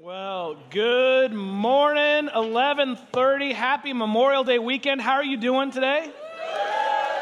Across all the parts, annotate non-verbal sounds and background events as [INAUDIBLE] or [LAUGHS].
Well, good morning, 11:30. Happy Memorial Day weekend. How are you doing today?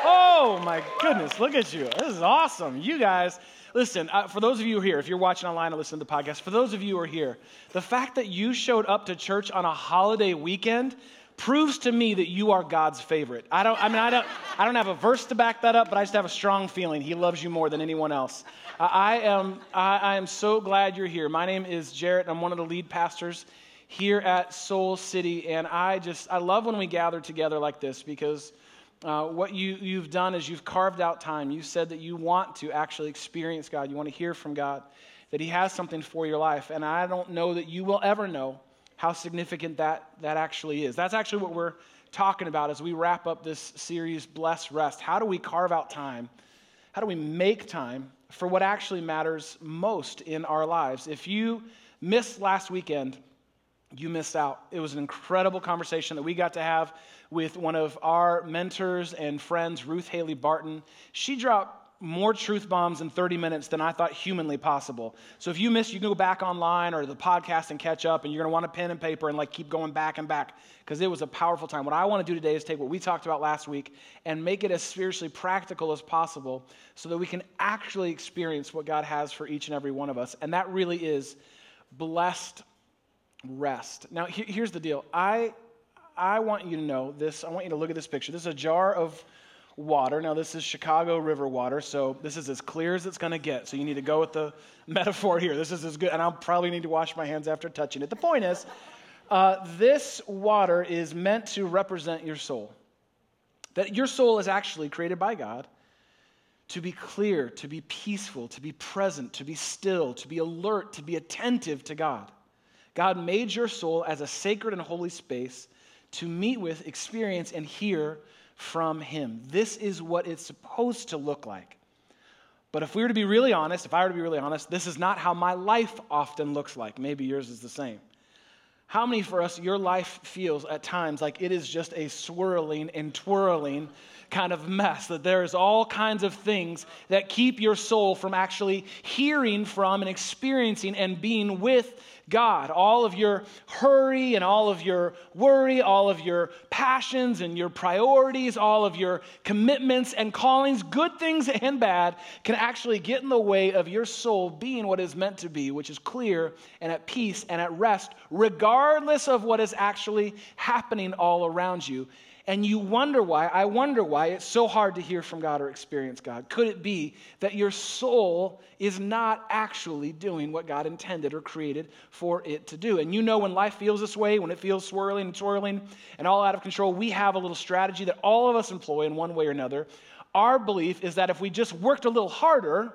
Oh my goodness, look at you. This is awesome. You guys, listen, uh, for those of you here, if you're watching online or listening to the podcast, for those of you who are here, the fact that you showed up to church on a holiday weekend proves to me that you are God's favorite. I don't I mean I don't I don't have a verse to back that up, but I just have a strong feeling he loves you more than anyone else. I am, I, I am so glad you're here. My name is Jarrett. I'm one of the lead pastors here at Soul City. And I just, I love when we gather together like this because uh, what you, you've done is you've carved out time. You said that you want to actually experience God, you want to hear from God, that He has something for your life. And I don't know that you will ever know how significant that, that actually is. That's actually what we're talking about as we wrap up this series, Blessed Rest. How do we carve out time? How do we make time for what actually matters most in our lives. If you missed last weekend, you missed out. It was an incredible conversation that we got to have with one of our mentors and friends, Ruth Haley Barton. She dropped more truth bombs in 30 minutes than I thought humanly possible. So if you miss, you can go back online or the podcast and catch up, and you're going to want a pen and paper and like keep going back and back because it was a powerful time. What I want to do today is take what we talked about last week and make it as spiritually practical as possible so that we can actually experience what God has for each and every one of us. And that really is blessed rest. Now, here's the deal. I I want you to know this. I want you to look at this picture. This is a jar of water. Now, this is Chicago River water, so this is as clear as it's going to get. So you need to go with the [LAUGHS] metaphor here. This is as good, and I'll probably need to wash my hands after touching it. The point is, uh, this water is meant to represent your soul. That your soul is actually created by God to be clear, to be peaceful, to be present, to be still, to be alert, to be attentive to God. God made your soul as a sacred and holy space to meet with, experience, and hear from Him. This is what it's supposed to look like. But if we were to be really honest, if I were to be really honest, this is not how my life often looks like. Maybe yours is the same. How many for us, your life feels at times like it is just a swirling and twirling kind of mess, that there is all kinds of things that keep your soul from actually hearing from and experiencing and being with God. All of your hurry and all of your worry, all of your passions and your priorities, all of your commitments and callings, good things and bad, can actually get in the way of your soul being what is meant to be, which is clear and at peace and at rest, regardless of what is actually happening all around you and you wonder why, I wonder why it's so hard to hear from God or experience God. Could it be that your soul is not actually doing what God intended or created for it to do? And you know when life feels this way, when it feels swirling and swirling and all out of control, we have a little strategy that all of us employ in one way or another. Our belief is that if we just worked a little harder,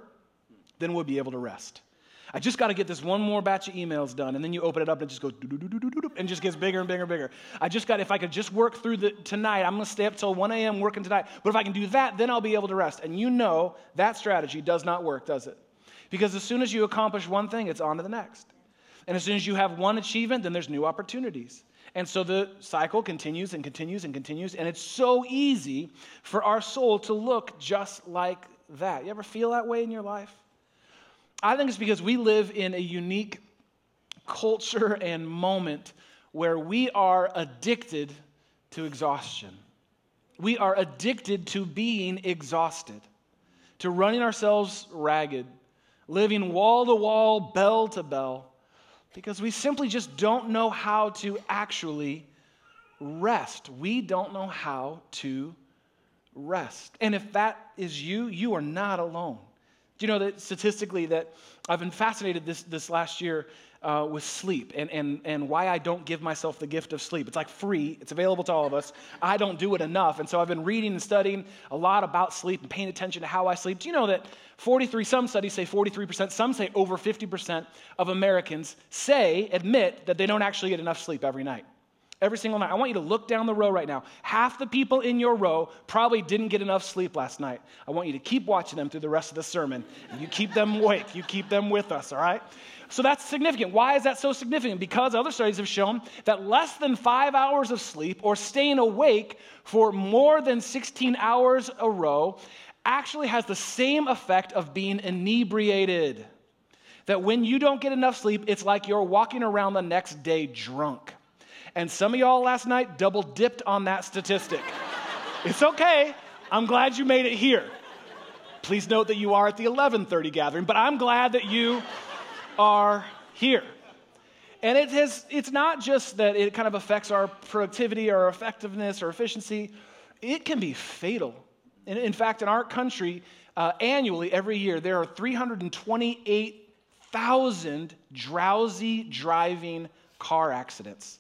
then we'll be able to rest. I just got to get this one more batch of emails done. And then you open it up and it just goes and just gets bigger and bigger and bigger. I just got, if I could just work through the tonight, I'm going to stay up till 1 a.m. working tonight. But if I can do that, then I'll be able to rest. And you know that strategy does not work, does it? Because as soon as you accomplish one thing, it's on to the next. And as soon as you have one achievement, then there's new opportunities. And so the cycle continues and continues and continues. And it's so easy for our soul to look just like that. You ever feel that way in your life? I think it's because we live in a unique culture and moment where we are addicted to exhaustion. We are addicted to being exhausted, to running ourselves ragged, living wall to wall, bell to bell, because we simply just don't know how to actually rest. We don't know how to rest. And if that is you, you are not alone. Do you know that statistically that I've been fascinated this, this last year uh, with sleep and, and, and why I don't give myself the gift of sleep. It's like free, it's available to all of us. I don't do it enough. And so I've been reading and studying a lot about sleep and paying attention to how I sleep. Do you know that 43, some studies say 43%, some say over 50% of Americans say, admit that they don't actually get enough sleep every night? Every single night. I want you to look down the row right now. Half the people in your row probably didn't get enough sleep last night. I want you to keep watching them through the rest of the sermon. You keep them awake, you keep them with us, all right? So that's significant. Why is that so significant? Because other studies have shown that less than five hours of sleep or staying awake for more than 16 hours a row actually has the same effect of being inebriated. that when you don't get enough sleep, it's like you're walking around the next day drunk. And some of y'all last night double dipped on that statistic. [LAUGHS] it's okay. I'm glad you made it here. Please note that you are at the 11:30 gathering, but I'm glad that you are here. And it has, it's not just that it kind of affects our productivity or effectiveness or efficiency, it can be fatal. In, in fact, in our country, uh, annually, every year, there are 328,000 drowsy driving car accidents.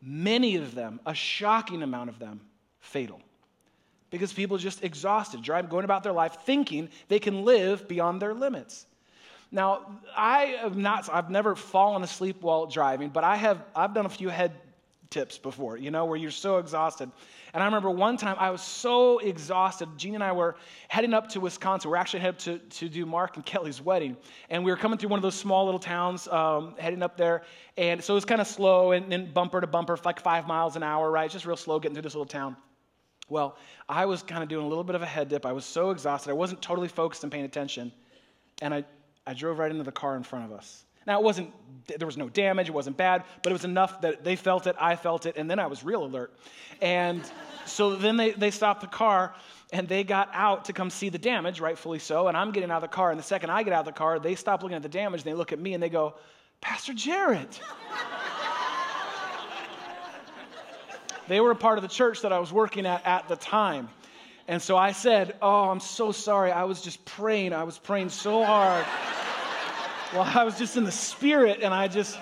Many of them, a shocking amount of them, fatal. Because people are just exhausted, driving, going about their life thinking they can live beyond their limits. Now, I have not, I've never fallen asleep while driving, but I have, I've done a few head tips before, you know, where you're so exhausted. And I remember one time I was so exhausted. Gene and I were heading up to Wisconsin. We're actually headed to, to do Mark and Kelly's wedding. And we were coming through one of those small little towns, um, heading up there. And so it was kind of slow and, and bumper to bumper, like five miles an hour, right? Just real slow getting through this little town. Well, I was kind of doing a little bit of a head dip. I was so exhausted. I wasn't totally focused and paying attention. And I, I drove right into the car in front of us. Now, it wasn't, there was no damage, it wasn't bad, but it was enough that they felt it, I felt it, and then I was real alert. And so then they, they stopped the car and they got out to come see the damage, rightfully so. And I'm getting out of the car. And the second I get out of the car, they stop looking at the damage and they look at me and they go, Pastor Jarrett. [LAUGHS] they were a part of the church that I was working at at the time. And so I said, Oh, I'm so sorry. I was just praying. I was praying so hard. Well, I was just in the spirit, and I just,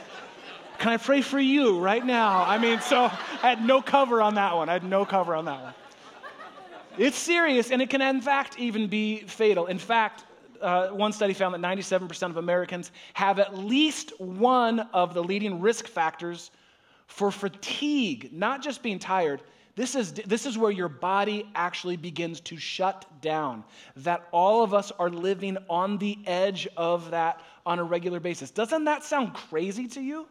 can I pray for you right now? I mean, so I had no cover on that one. I had no cover on that one. It's serious, and it can, in fact, even be fatal. In fact, uh, one study found that 97% of Americans have at least one of the leading risk factors for fatigue, not just being tired, this is, this is where your body actually begins to shut down. That all of us are living on the edge of that on a regular basis. Doesn't that sound crazy to you?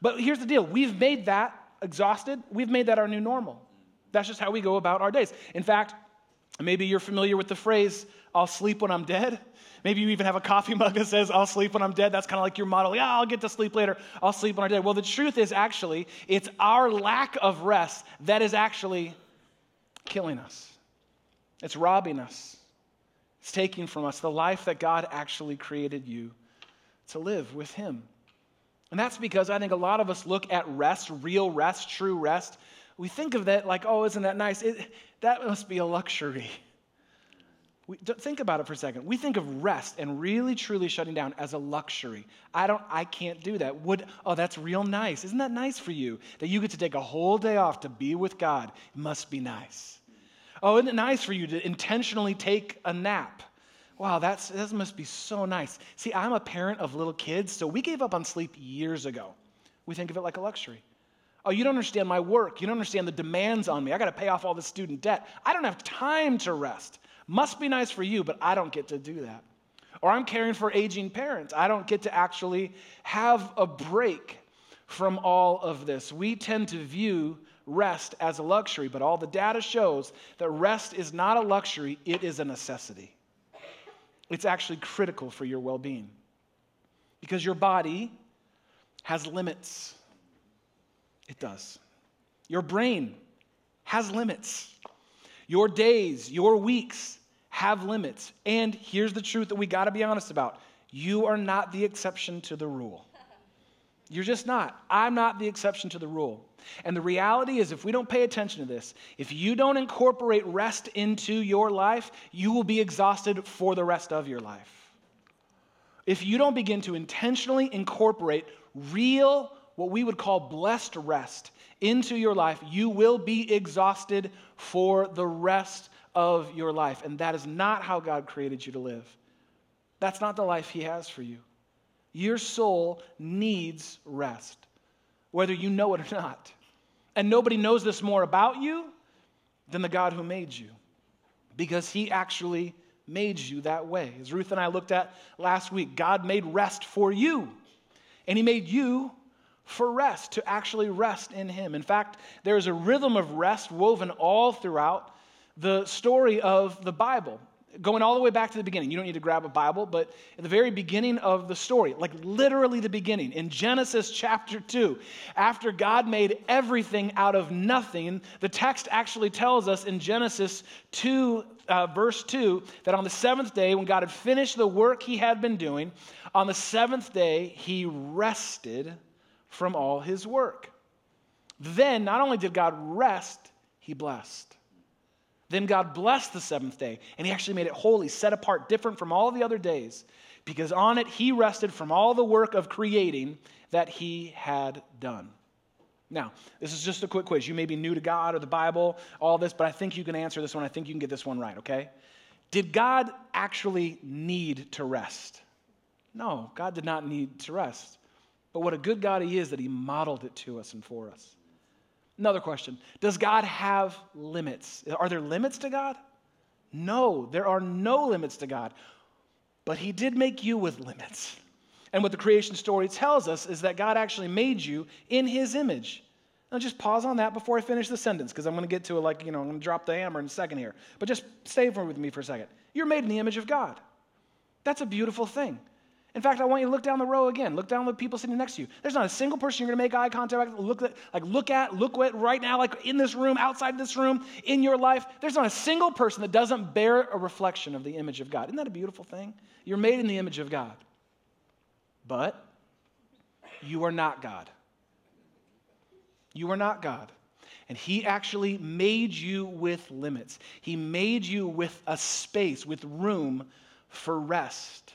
But here's the deal we've made that exhausted, we've made that our new normal. That's just how we go about our days. In fact, maybe you're familiar with the phrase, I'll sleep when I'm dead. Maybe you even have a coffee [LAUGHS] mug that says, I'll sleep when I'm dead. That's kind of like your model. Yeah, I'll get to sleep later. I'll sleep when I'm dead. Well, the truth is actually, it's our lack of rest that is actually killing us. It's robbing us. It's taking from us the life that God actually created you to live with Him. And that's because I think a lot of us look at rest, real rest, true rest. We think of that like, oh, isn't that nice? It, that must be a luxury. We, think about it for a second. We think of rest and really truly shutting down as a luxury. I don't, I can't do that. Would, oh, that's real nice. Isn't that nice for you that you get to take a whole day off to be with God? It must be nice. Oh, isn't it nice for you to intentionally take a nap? Wow, that's, that must be so nice. See, I'm a parent of little kids, so we gave up on sleep years ago. We think of it like a luxury. Oh, you don't understand my work. You don't understand the demands on me. I got to pay off all the student debt. I don't have time to rest. Must be nice for you, but I don't get to do that. Or I'm caring for aging parents. I don't get to actually have a break from all of this. We tend to view rest as a luxury, but all the data shows that rest is not a luxury, it is a necessity. It's actually critical for your well being because your body has limits. It does. Your brain has limits. Your days, your weeks, have limits. And here's the truth that we got to be honest about you are not the exception to the rule. You're just not. I'm not the exception to the rule. And the reality is, if we don't pay attention to this, if you don't incorporate rest into your life, you will be exhausted for the rest of your life. If you don't begin to intentionally incorporate real, what we would call blessed rest into your life, you will be exhausted for the rest of your life. And that is not how God created you to live. That's not the life He has for you. Your soul needs rest, whether you know it or not. And nobody knows this more about you than the God who made you, because He actually made you that way. As Ruth and I looked at last week, God made rest for you, and He made you for rest, to actually rest in Him. In fact, there's a rhythm of rest woven all throughout the story of the Bible. going all the way back to the beginning. You don't need to grab a Bible, but at the very beginning of the story, like literally the beginning, in Genesis chapter 2, after God made everything out of nothing, the text actually tells us in Genesis 2, uh, verse 2, that on the seventh day, when God had finished the work he had been doing, on the seventh day, he rested from all his work. Then, not only did God rest, he blessed. Then God blessed the seventh day, and he actually made it holy, set apart, different from all the other days, because on it he rested from all the work of creating that he had done. Now, this is just a quick quiz. You may be new to God or the Bible, all this, but I think you can answer this one. I think you can get this one right, okay? Did God actually need to rest? No, God did not need to rest. But what a good God He is that He modeled it to us and for us. Another question Does God have limits? Are there limits to God? No, there are no limits to God. But He did make you with limits. And what the creation story tells us is that God actually made you in His image. Now, just pause on that before I finish the sentence, because I'm going to get to it like, you know, I'm going to drop the hammer in a second here. But just stay with me for a second. You're made in the image of God. That's a beautiful thing. In fact, I want you to look down the row again. Look down the people sitting next to you. There's not a single person you're going to make eye contact with. Look at, like look at, look at right now, like in this room, outside this room, in your life. There's not a single person that doesn't bear a reflection of the image of God. Isn't that a beautiful thing? You're made in the image of God. But you are not God. You are not God. And He actually made you with limits. He made you with a space, with room for rest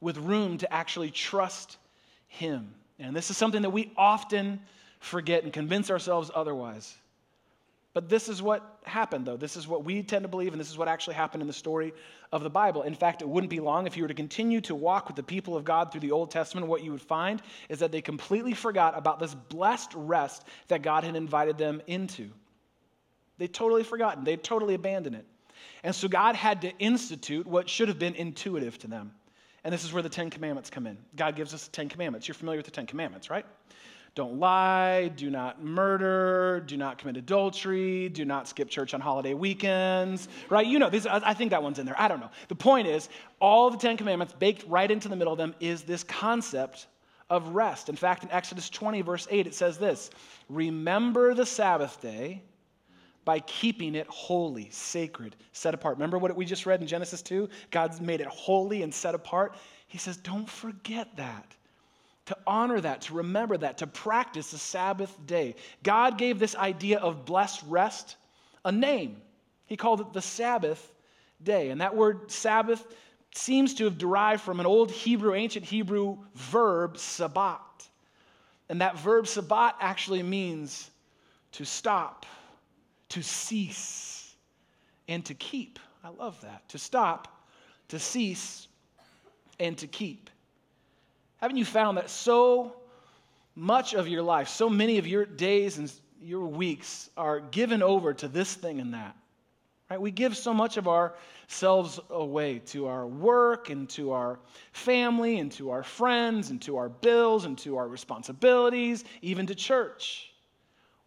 with room to actually trust Him. And this is something that we often forget and convince ourselves otherwise. But this is what happened, though. This is what we tend to believe, and this is what actually happened in the story of the Bible. In fact, it wouldn't be long if you were to continue to walk with the people of God through the Old Testament. What you would find is that they completely forgot about this blessed rest that God had invited them into. They totally forgotten, they totally abandoned it. And so God had to institute what should have been intuitive to them. And this is where the Ten Commandments come in. God gives us the Ten Commandments. You're familiar with the Ten Commandments, right? Don't lie, do not murder, do not commit adultery, do not skip church on holiday weekends, right? You know, these, I think that one's in there. I don't know. The point is, all the Ten Commandments, baked right into the middle of them, is this concept of rest. In fact, in Exodus 20, verse 8, it says this Remember the Sabbath day by keeping it holy, sacred, set apart. Remember what we just read in Genesis 2? God's made it holy and set apart. He says, don't forget that. To honor that, to remember that, to practice the Sabbath day. God gave this idea of blessed rest a name. He called it the Sabbath day. And that word Sabbath seems to have derived from an old Hebrew, ancient Hebrew verb, sabbat. And that verb sabbat actually means to stop to cease and to keep. I love that. To stop, to cease, and to keep. Haven't you found that so much of your life, so many of your days and your weeks are given over to this thing and that? Right? We give so much of ourselves away to our work and to our family and to our friends and to our bills and to our responsibilities, even to church.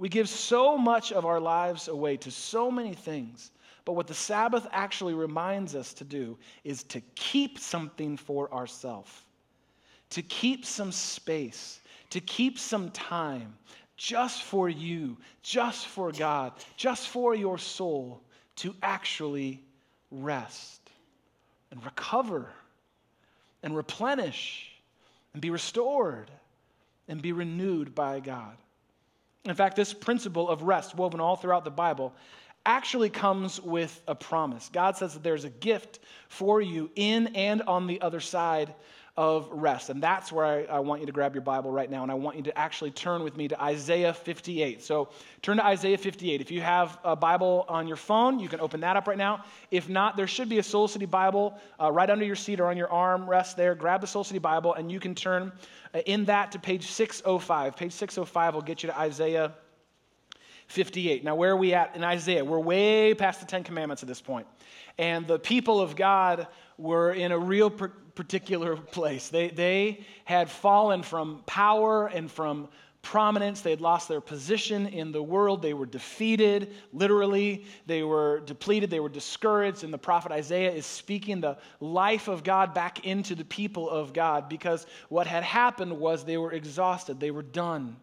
We give so much of our lives away to so many things. But what the Sabbath actually reminds us to do is to keep something for ourselves, to keep some space, to keep some time just for you, just for God, just for your soul to actually rest and recover and replenish and be restored and be renewed by God. In fact, this principle of rest, woven all throughout the Bible, actually comes with a promise. God says that there's a gift for you in and on the other side of rest. And that's where I, I, want you to grab your Bible right now, and I want you to actually turn with me to Isaiah 58. So turn to Isaiah 58. If you have a Bible on your phone, you can open that up right now. If not, there should be a Soul City Bible uh, right under your seat or on your arm rest there. Grab the Soul City Bible, and you can turn uh, in that to page 605. Page 605 will get you to Isaiah 58. Now, where are we at in Isaiah? We're way past the Ten Commandments at this point. And the people of God were in a real particular place. They, they had fallen from power and from prominence. They had lost their position in the world. They were defeated, literally. They were depleted. They were discouraged. And the prophet Isaiah is speaking the life of God back into the people of God because what had happened was they were exhausted. They were done.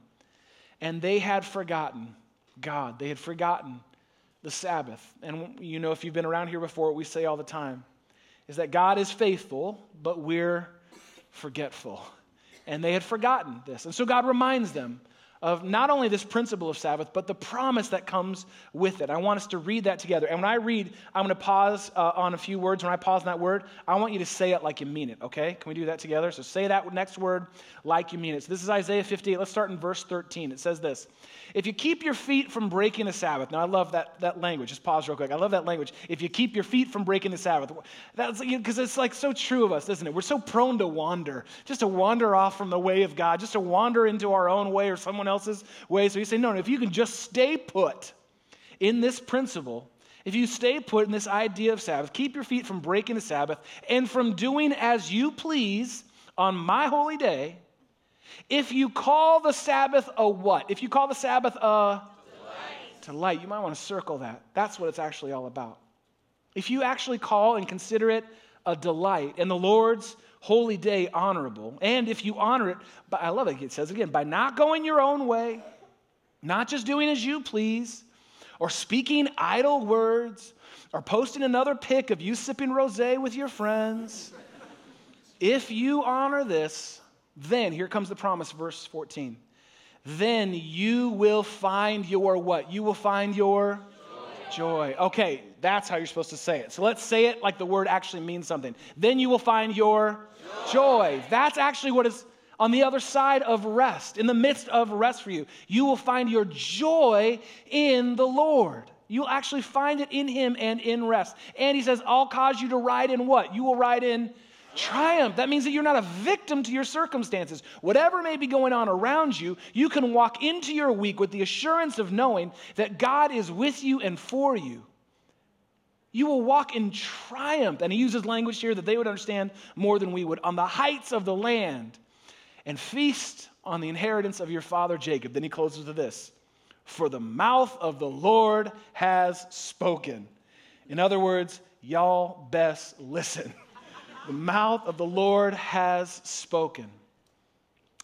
And they had forgotten God. They had forgotten the Sabbath. And you know, if you've been around here before, we say all the time is that God is faithful, but we're forgetful. And they had forgotten this. And so God reminds them of not only this principle of Sabbath, but the promise that comes with it. I want us to read that together. And when I read, I'm going to pause uh, on a few words. When I pause on that word, I want you to say it like you mean it, okay? Can we do that together? So say that next word like you mean it. So this is Isaiah 58. Let's start in verse 13. It says this If you keep your feet from breaking the Sabbath, now I love that, that language. Just pause real quick. I love that language. If you keep your feet from breaking the Sabbath, that's because it's like so true of us, isn't it? We're so prone to wander, just to wander off from the way of God, just to wander into our own way or someone else's way. So you say, no, no, if you can just stay put in this principle, if you stay put in this idea of Sabbath, keep your feet from breaking the Sabbath and from doing as you please on my holy day, if you call the Sabbath a what? If you call the Sabbath a delight, delight you might want to circle that. That's what it's actually all about. If you actually call and consider it a delight and the Lord's holy day honorable. And if you honor it, I love it, it says again, by not going your own way, not just doing as you please, or speaking idle words, or posting another pic of you sipping rose with your friends. if you honor this, then here comes the promise, verse 14. Then you will find your what? You will find your joy. joy. Okay, that's how you're supposed to say it. So let's say it like the word actually means something. Then you will find your joy. That's actually what is on the other side of rest, in the midst of rest for you. You will find your joy in the Lord. You'll actually find it in Him and in rest. And He says, I'll cause you to ride in what? You will ride in triumph. That means that you're not a victim to your circumstances. Whatever may be going on around you, you can walk into your week with the assurance of knowing that God is with you and for you. You will walk in triumph. And he uses language here that they would understand more than we would on the heights of the land and feast on the inheritance of your father Jacob. Then he closes with this For the mouth of the Lord has spoken. In other words, y'all best listen. [LAUGHS] the mouth of the Lord has spoken.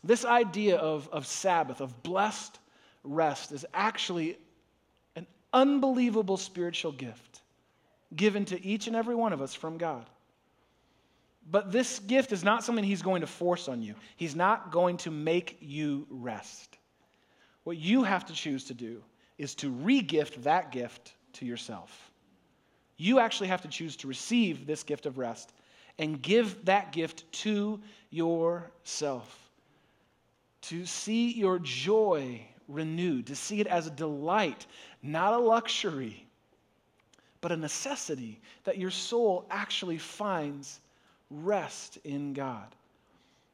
This idea of, of Sabbath, of blessed rest, is actually an unbelievable spiritual gift given to each and every one of us from God. But this gift is not something He's going to force on you, He's not going to make you rest. What you have to choose to do is to regift that gift to yourself. You actually have to choose to receive this gift of rest and give that gift to yourself. To see your joy renewed, to see it as a delight, not a luxury but a necessity that your soul actually finds rest in God.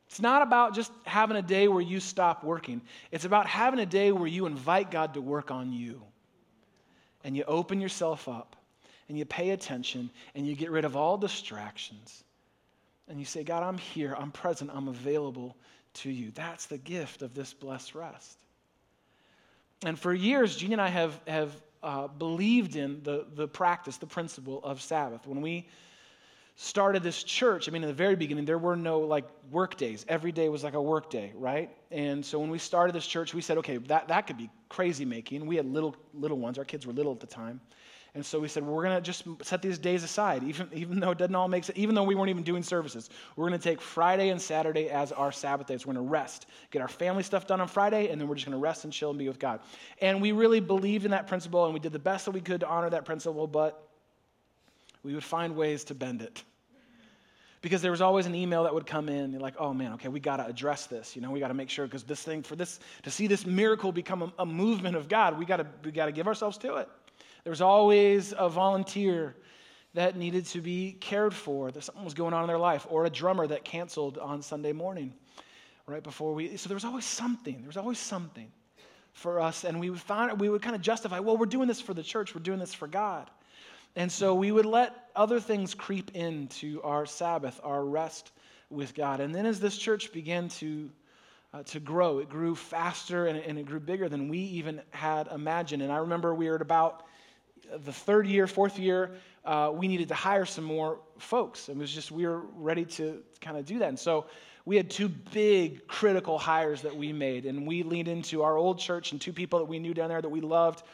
It's not about just having a day where you stop working. It's about having a day where you invite God to work on you. And you open yourself up and you pay attention and you get rid of all distractions. And you say, God, I'm here, I'm present, I'm available to you. That's the gift of this blessed rest. And for years, Jeannie and I have, have uh, believed in the, the practice, the principle of Sabbath. When we started this church, I mean, in the very beginning, there were no like work days. Every day was like a work day, right? And so when we started this church, we said, okay, that, that could be crazy making. We had little little ones. Our kids were little at the time. And so we said, well, we're going to just set these days aside, even, even though it doesn't all make sense, even though we weren't even doing services. We're going to take Friday and Saturday as our Sabbath days. We're going to rest, get our family stuff done on Friday, and then we're just going to rest and chill and be with God. And we really believed in that principle, and we did the best that we could to honor that principle, but we would find ways to bend it. Because there was always an email that would come in, like, oh man, okay, we got to address this. You know, we got to make sure, because this thing, for this, to see this miracle become a, a movement of God, we got to we got to give ourselves to it. There was always a volunteer that needed to be cared for, that something was going on in their life, or a drummer that canceled on Sunday morning right before we. So there was always something. There was always something for us, and we would find we would kind of justify, well, we're doing this for the church, we're doing this for God. And so we would let other things creep into our Sabbath, our rest with God. And then as this church began to, uh, to grow, it grew faster and, and it grew bigger than we even had imagined. And I remember we were at about the third year, fourth year, uh, we needed to hire some more folks. It was just, we were ready to kind of do that. And so we had two big critical hires that we made, and we leaned into our old church and two people that we knew down there that we loved.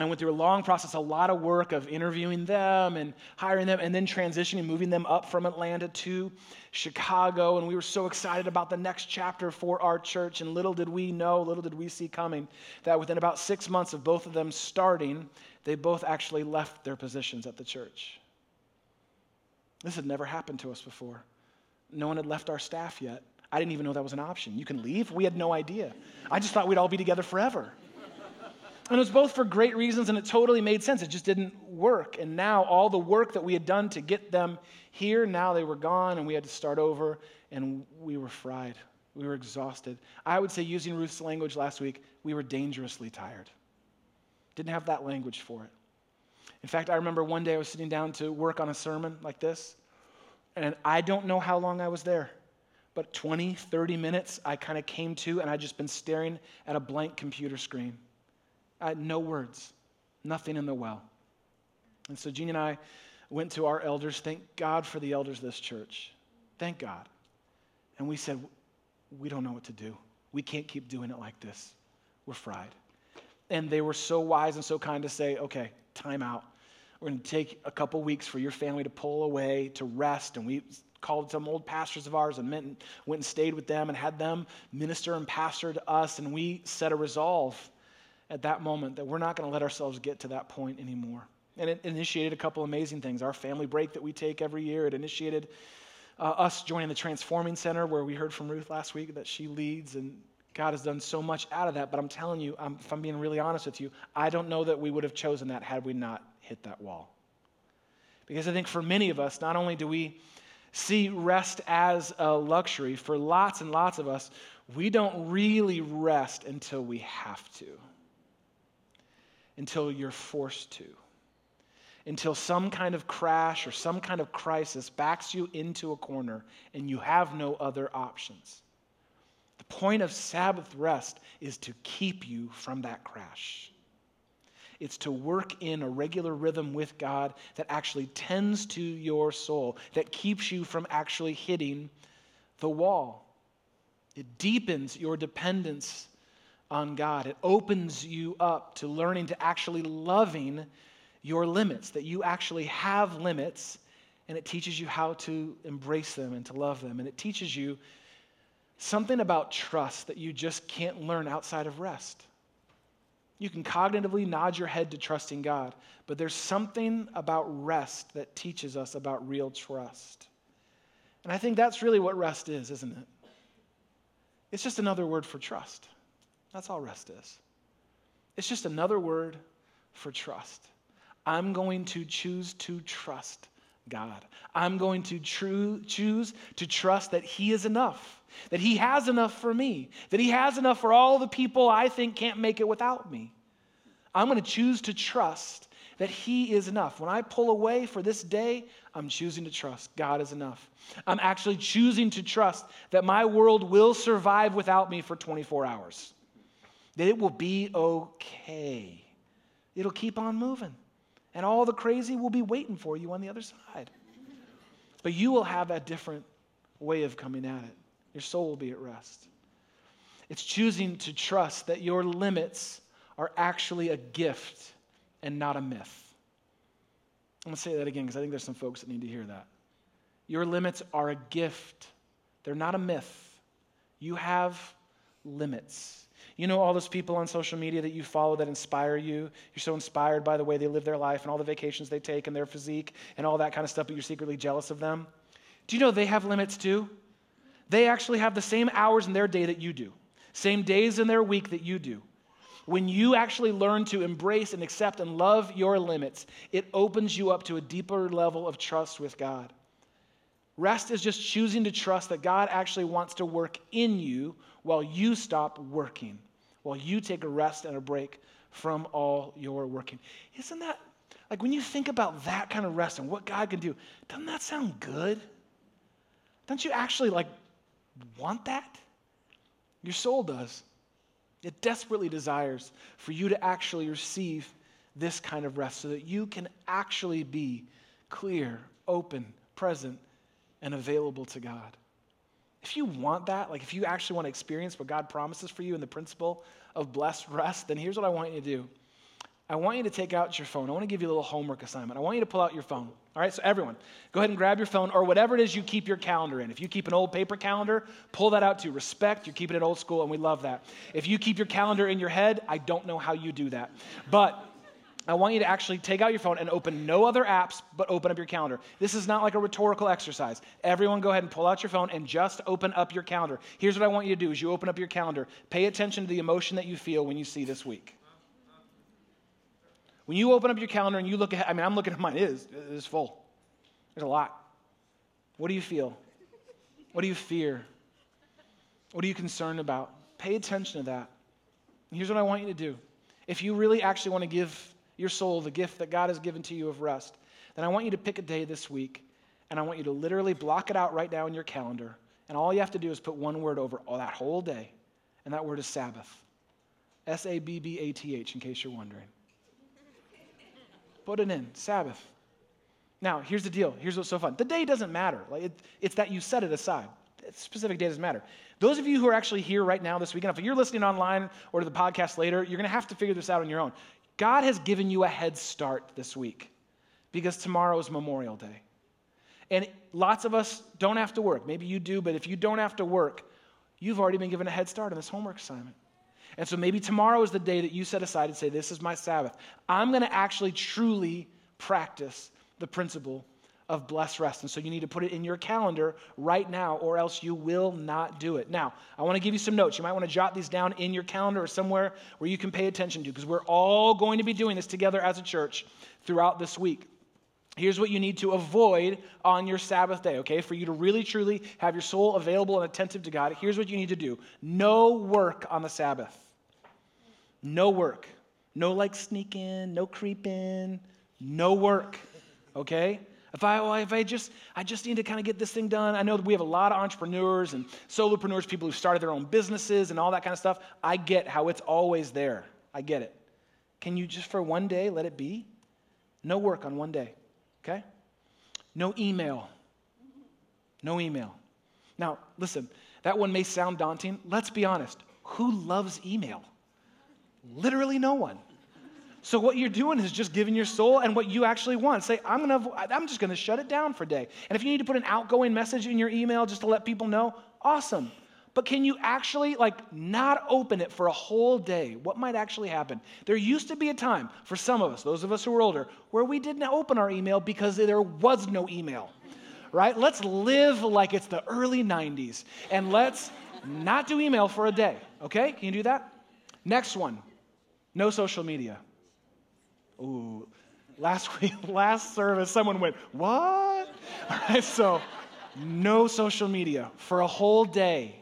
And went through a long process, a lot of work of interviewing them and hiring them, and then transitioning, moving them up from Atlanta to Chicago. And we were so excited about the next chapter for our church. And little did we know, little did we see coming, that within about six months of both of them starting, they both actually left their positions at the church. This had never happened to us before. No one had left our staff yet. I didn't even know that was an option. You can leave? We had no idea. I just thought we'd all be together forever. And it was both for great reasons, and it totally made sense. It just didn't work. And now, all the work that we had done to get them here, now they were gone, and we had to start over, and we were fried. We were exhausted. I would say, using Ruth's language last week, we were dangerously tired. Didn't have that language for it. In fact, I remember one day I was sitting down to work on a sermon like this, and I don't know how long I was there, but 20, 30 minutes I kind of came to, and I'd just been staring at a blank computer screen. Had no words, nothing in the well. And so Jeannie and I went to our elders. Thank God for the elders of this church. Thank God. And we said, We don't know what to do. We can't keep doing it like this. We're fried. And they were so wise and so kind to say, Okay, time out. We're going to take a couple weeks for your family to pull away, to rest. And we called some old pastors of ours and went and stayed with them and had them minister and pastor to us. And we set a resolve at that moment that we're not going to let ourselves get to that point anymore. And it initiated a couple amazing things. Our family break that we take every year, it initiated uh, us joining the Transforming Center, where we heard from Ruth last week that she leads. And God has done so much out of that. But I'm telling you, I'm, if I'm being really honest with you, I don't know that we would have chosen that had we not hit that wall. Because I think for many of us, not only do we see rest as a luxury, for lots and lots of us, we don't really rest until we have to, until you're forced to, until some kind of crash or some kind of crisis backs you into a corner and you have no other options. The point of Sabbath rest is to keep you from that crash. It's to work in a regular rhythm with God that actually tends to your soul, that keeps you from actually hitting the wall. It deepens your dependence on God. It opens you up to learning to actually loving your limits, that you actually have limits, and it teaches you how to embrace them and to love them. And it teaches you something about trust that you just can't learn outside of rest. You can cognitively nod your head to trusting God, but there's something about rest that teaches us about real trust. And I think that's really what rest is, isn't it? It's just another word for trust. That's all rest is. It's just another word for trust. I'm going to choose to trust God. I'm going to true, choose to trust that He is enough, that He has enough for me, that He has enough for all the people I think can't make it without me. I'm going to choose to trust that He is enough. When I pull away for this day, I'm choosing to trust God is enough. I'm actually choosing to trust that my world will survive without me for 24 hours, that it will be okay. It'll keep on moving. And all the crazy will be waiting for you on the other side. But you will have a different way of coming at it. Your soul will be at rest. It's choosing to trust that your limits are actually a gift and not a myth. I'm going to say that again because I think there's some folks that need to hear that. Your limits are a gift, they're not a myth. You have limits. You know all those people on social media that you follow that inspire you? You're so inspired by the way they live their life and all the vacations they take and their physique and all that kind of stuff, but you're secretly jealous of them. Do you know they have limits too? They actually have the same hours in their day that you do, same days in their week that you do. When you actually learn to embrace and accept and love your limits, it opens you up to a deeper level of trust with God. Rest is just choosing to trust that God actually wants to work in you while you stop working while you take a rest and a break from all your working. Isn't that Like when you think about that kind of rest and what God can do, doesn't that sound good? Don't you actually like want that? Your soul does. It desperately desires for you to actually receive this kind of rest so that you can actually be clear, open, present, and available to God. If you want that, like if you actually want to experience what God promises for you in the principle of blessed rest, then here's what I want you to do. I want you to take out your phone. I want to give you a little homework assignment. I want you to pull out your phone. All right, so everyone, go ahead and grab your phone or whatever it is you keep your calendar in. If you keep an old paper calendar, pull that out to respect. You're keeping it old school, and we love that. If you keep your calendar in your head, I don't know how you do that. But I want you to actually take out your phone and open no other apps, but open up your calendar. This is not like a rhetorical exercise. Everyone go ahead and pull out your phone and just open up your calendar. Here's what I want you to do is you open up your calendar. Pay attention to the emotion that you feel when you see this week. When you open up your calendar and you look at, I mean, I'm looking at mine, it is, it is full. There's a lot. What do you feel? What do you fear? What are you concerned about? Pay attention to that. Here's what I want you to do. If you really actually want to give your soul the gift that God has given to you of rest, then I want you to pick a day this week and I want you to literally block it out right now in your calendar. And all you have to do is put one word over all that whole day, and that word is Sabbath. S A B B A T H, in case you're wondering. Put it in, Sabbath. Now, here's the deal. Here's what's so fun. The day doesn't matter. Like it, it's that you set it aside. Specific day doesn't matter. Those of you who are actually here right now this weekend, if you're listening online or to the podcast later, you're going to have to figure this out on your own. God has given you a head start this week because tomorrow is Memorial Day. And lots of us don't have to work. Maybe you do, but if you don't have to work, you've already been given a head start on this homework assignment. And so maybe tomorrow is the day that you set aside and say, This is my Sabbath. I'm going to actually truly practice the principle of blessed rest. And so you need to put it in your calendar right now, or else you will not do it. Now, I want to give you some notes. You might want to jot these down in your calendar or somewhere where you can pay attention to, because we're all going to be doing this together as a church throughout this week. Here's what you need to avoid on your Sabbath day, okay? For you to really, truly have your soul available and attentive to God, here's what you need to do no work on the Sabbath. No work. No like sneaking, no creeping, no work, okay? If I, well, if I just, I just need to kind of get this thing done. I know that we have a lot of entrepreneurs and solopreneurs, people who started their own businesses and all that kind of stuff. I get how it's always there. I get it. Can you just for one day let it be? No work on one day, okay? No email. No email. Now, listen, that one may sound daunting. Let's be honest. Who loves email? Literally no one. So what you're doing is just giving your soul and what you actually want. Say, I'm gonna, I'm just gonna shut it down for a day. And if you need to put an outgoing message in your email just to let people know, awesome. But can you actually like not open it for a whole day? What might actually happen? There used to be a time for some of us, those of us who are older, where we didn't open our email because there was no email. Right? Let's live like it's the early 90s and let's not do email for a day. Okay? Can you do that? Next one. No social media. Ooh, last [LAUGHS] week, last service, someone went, What? [LAUGHS] All right, so no social media for a whole day.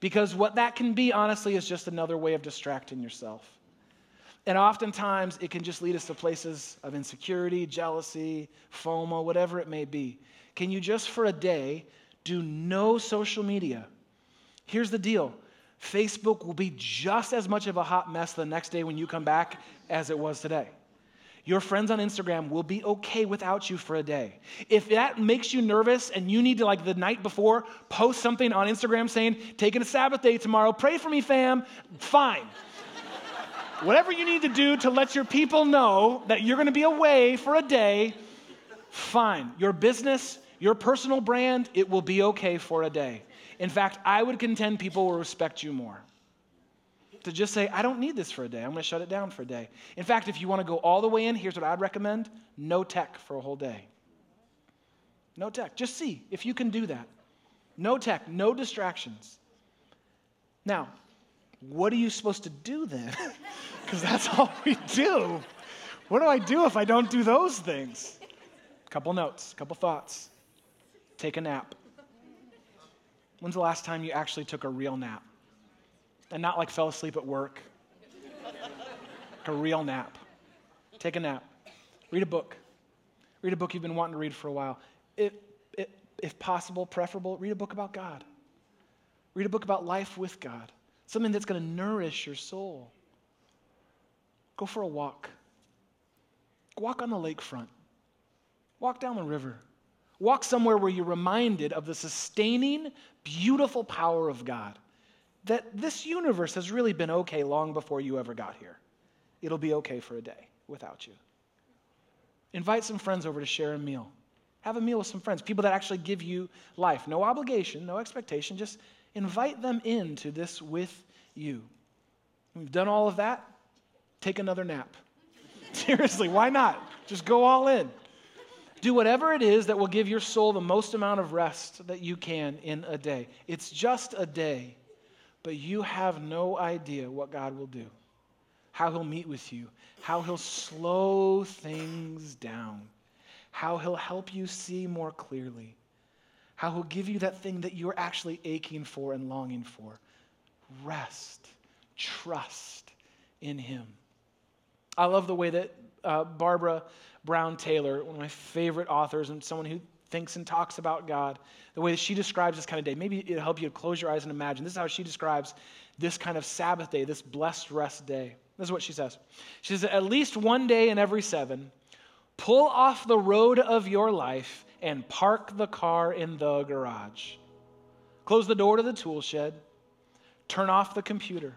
Because what that can be, honestly, is just another way of distracting yourself. And oftentimes, it can just lead us to places of insecurity, jealousy, FOMO, whatever it may be. Can you just for a day do no social media? Here's the deal Facebook will be just as much of a hot mess the next day when you come back as it was today. Your friends on Instagram will be okay without you for a day. If that makes you nervous and you need to, like the night before, post something on Instagram saying, taking a Sabbath day tomorrow, pray for me, fam, fine. [LAUGHS] Whatever you need to do to let your people know that you're to be away for a day, fine. Your business, your personal brand, it will be okay for a day. In fact, I would contend people will respect you more to just say, I don't need this for a day. I'm going to shut it down for a day. In fact, if you want to go all the way in, here's what I'd recommend no tech for a whole day. No tech. Just see if you can do that. No tech, no distractions. Now, what are you supposed to do then? [LAUGHS] Because that's all we do. What do I do if I don't do those things? Couple notes, couple thoughts. Take a nap. When's the last time you actually took a real nap? and not like fell asleep at work. like a real nap. Take a nap. Read a book. Read a book you've been wanting to read for a while. It, it, if possible, preferable, read a book about God. Read a book about life with God, something that's going to nourish your soul. Go for a walk. Walk on the lakefront. Walk down the river. Walk somewhere where you're reminded of the sustaining, beautiful power of God. That this universe has really been okay long before you ever got here. It'll be okay for a day without you. Invite some friends over to share a meal. Have a meal with some friends, people that actually give you life. No obligation, no expectation, just invite them into this with you. We've done all of that. Take another nap. [LAUGHS] Seriously, why not? Just go all in. Do whatever it is that will give your soul the most amount of rest that you can in a day. It's just a day, but you have no idea what God will do, how He'll meet with you, how He'll slow things down, how He'll help you see more clearly, how He'll give you that thing that you're actually aching for and longing for rest, trust in Him. I love the way that uh, Barbara Brown Taylor, one of my favorite authors and someone who thinks and talks about God, the way that she describes this kind of day. Maybe it'll help you to close your eyes and imagine. This is how she describes this kind of Sabbath day, this blessed rest day. This is what she says. She says, At least one day in every seven, pull off the road of your life and park the car in the garage. Close the door to the tool shed. Turn off the computer.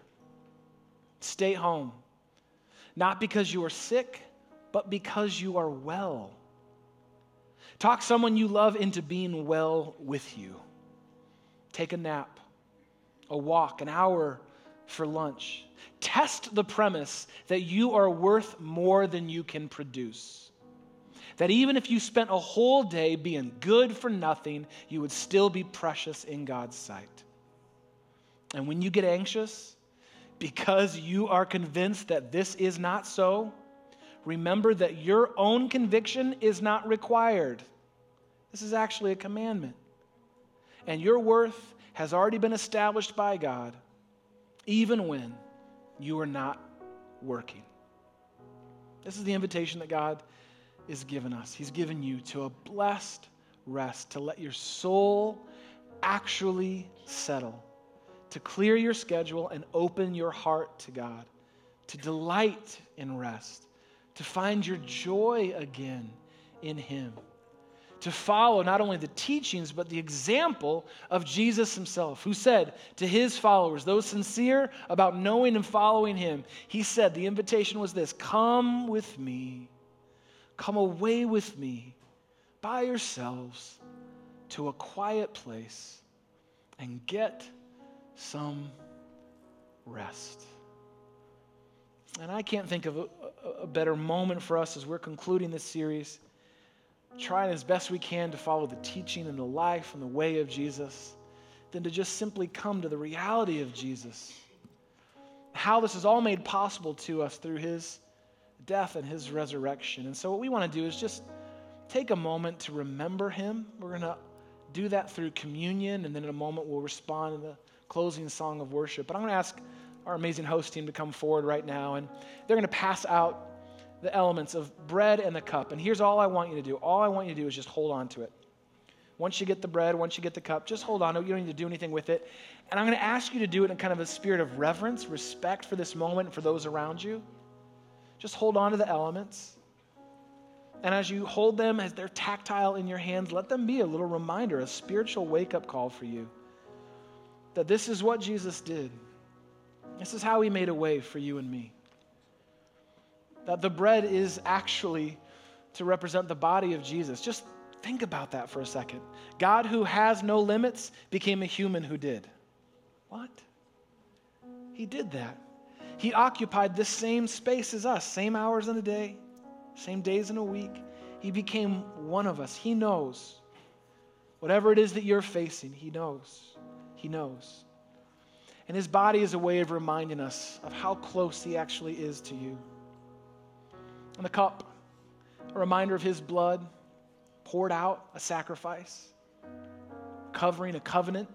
Stay home. Not because you are sick but because you are well. Talk someone you love into being well with you. Take a nap, a walk, an hour for lunch. Test the premise that you are worth more than you can produce. That even if you spent a whole day being good for nothing, you would still be precious in God's sight. And when you get anxious, because you are convinced that this is not so, remember that your own conviction is not required. This is actually a commandment. And your worth has already been established by God, even when you are not working. This is the invitation that God is given us. He's given you to a blessed rest, to let your soul actually settle, to clear your schedule and open your heart to God, to delight in rest to find your joy again in Him, to follow not only the teachings, but the example of Jesus Himself, who said to His followers, those sincere about knowing and following Him, He said, the invitation was this Come with me, come away with me by yourselves to a quiet place and get some rest. And I can't think of a, a, better moment for us as we're concluding this series, trying as best we can to follow the teaching and the life and the way of Jesus, than to just simply come to the reality of Jesus. How this is all made possible to us through his death and his resurrection. And so, what we want to do is just take a moment to remember him. We're going to do that through communion, and then in a moment, we'll respond in the closing song of worship. But I'm going to ask our amazing host team to come forward right now, and they're going to pass out the elements of bread and the cup. And here's all I want you to do all I want you to do is just hold on to it. Once you get the bread, once you get the cup, just hold on to it. You don't need to do anything with it. And I'm going to ask you to do it in kind of a spirit of reverence, respect for this moment and for those around you. Just hold on to the elements. And as you hold them, as they're tactile in your hands, let them be a little reminder, a spiritual wake up call for you that this is what Jesus did. This is how he made a way for you and me. That the bread is actually to represent the body of Jesus. Just think about that for a second. God, who has no limits, became a human who did. What? He did that. He occupied the same space as us, same hours in a day, same days in a week. He became one of us. He knows. Whatever it is that you're facing, He knows. He knows. And his body is a way of reminding us of how close he actually is to you. And the cup, a reminder of his blood poured out, a sacrifice, covering a covenant.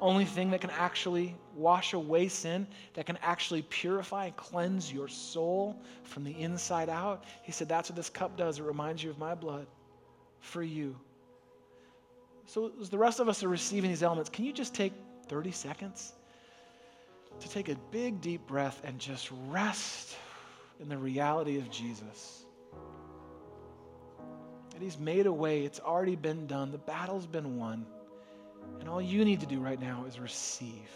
only thing that can actually wash away sin, that can actually purify and cleanse your soul from the inside out. He said, That's what this cup does. It reminds you of my blood for you. So, as the rest of us are receiving these elements, can you just take 30 seconds to take a big, deep breath and just rest in the reality of Jesus? That He's made a way, it's already been done, the battle's been won. And all you need to do right now is receive.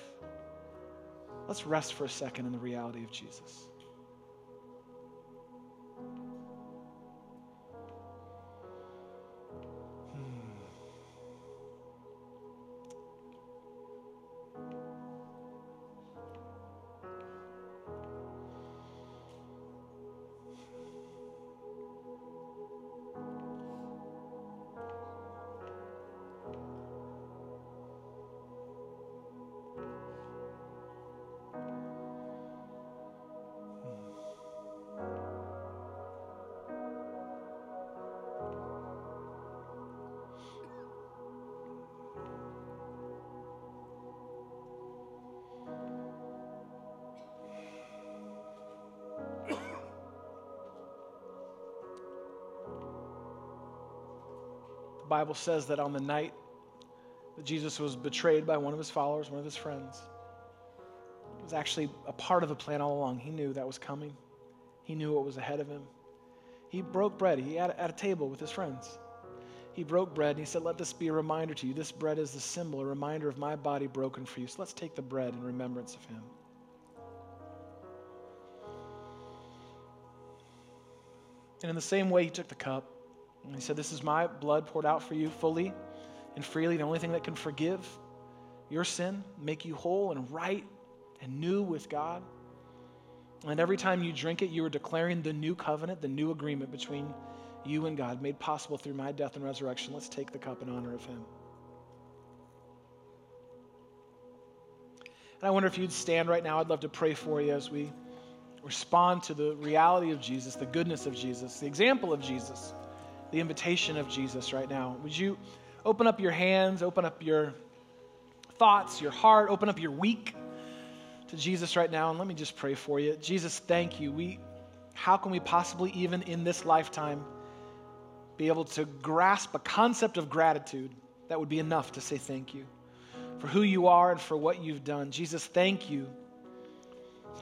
Let's rest for a second in the reality of Jesus. Bible says that on the night that Jesus was betrayed by one of his followers, one of his friends, it was actually a part of the plan all along. He knew that was coming, he knew what was ahead of him. He broke bread. He had at a table with his friends. He broke bread and he said, Let this be a reminder to you. This bread is the symbol, a reminder of my body broken for you. So let's take the bread in remembrance of him. And in the same way, he took the cup. And he said, This is my blood poured out for you fully and freely. The only thing that can forgive your sin, make you whole and right and new with God. And every time you drink it, you are declaring the new covenant, the new agreement between you and God, made possible through my death and resurrection. Let's take the cup in honor of Him. And I wonder if you'd stand right now. I'd love to pray for you as we respond to the reality of Jesus, the goodness of Jesus, the example of Jesus the invitation of Jesus right now. Would you open up your hands, open up your thoughts, your heart, open up your week to Jesus right now, and let me just pray for you. Jesus, thank you. We, how can we possibly, even in this lifetime, be able to grasp a concept of gratitude that would be enough to say thank you for who you are and for what you've done? Jesus, thank you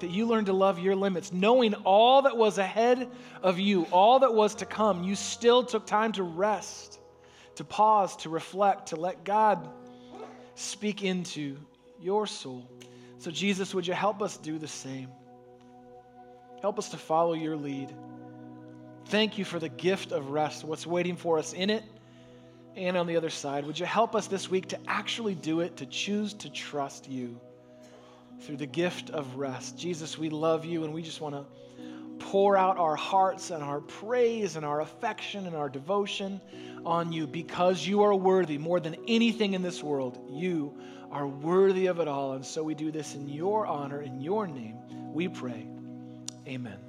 that you learned to love your limits, knowing all that was ahead of you, all that was to come, you still took time to rest, to pause, to reflect, to let God speak into your soul. So, Jesus, would you help us do the same? Help us to follow your lead. Thank you for the gift of rest, what's waiting for us in it and on the other side. Would you help us this week to actually do it, to choose to trust you? Through the gift of rest. Jesus, we love you and we just want to pour out our hearts and our praise and our affection and our devotion on you because you are worthy more than anything in this world. You are worthy of it all. And so we do this in your honor, in your name. We pray. Amen.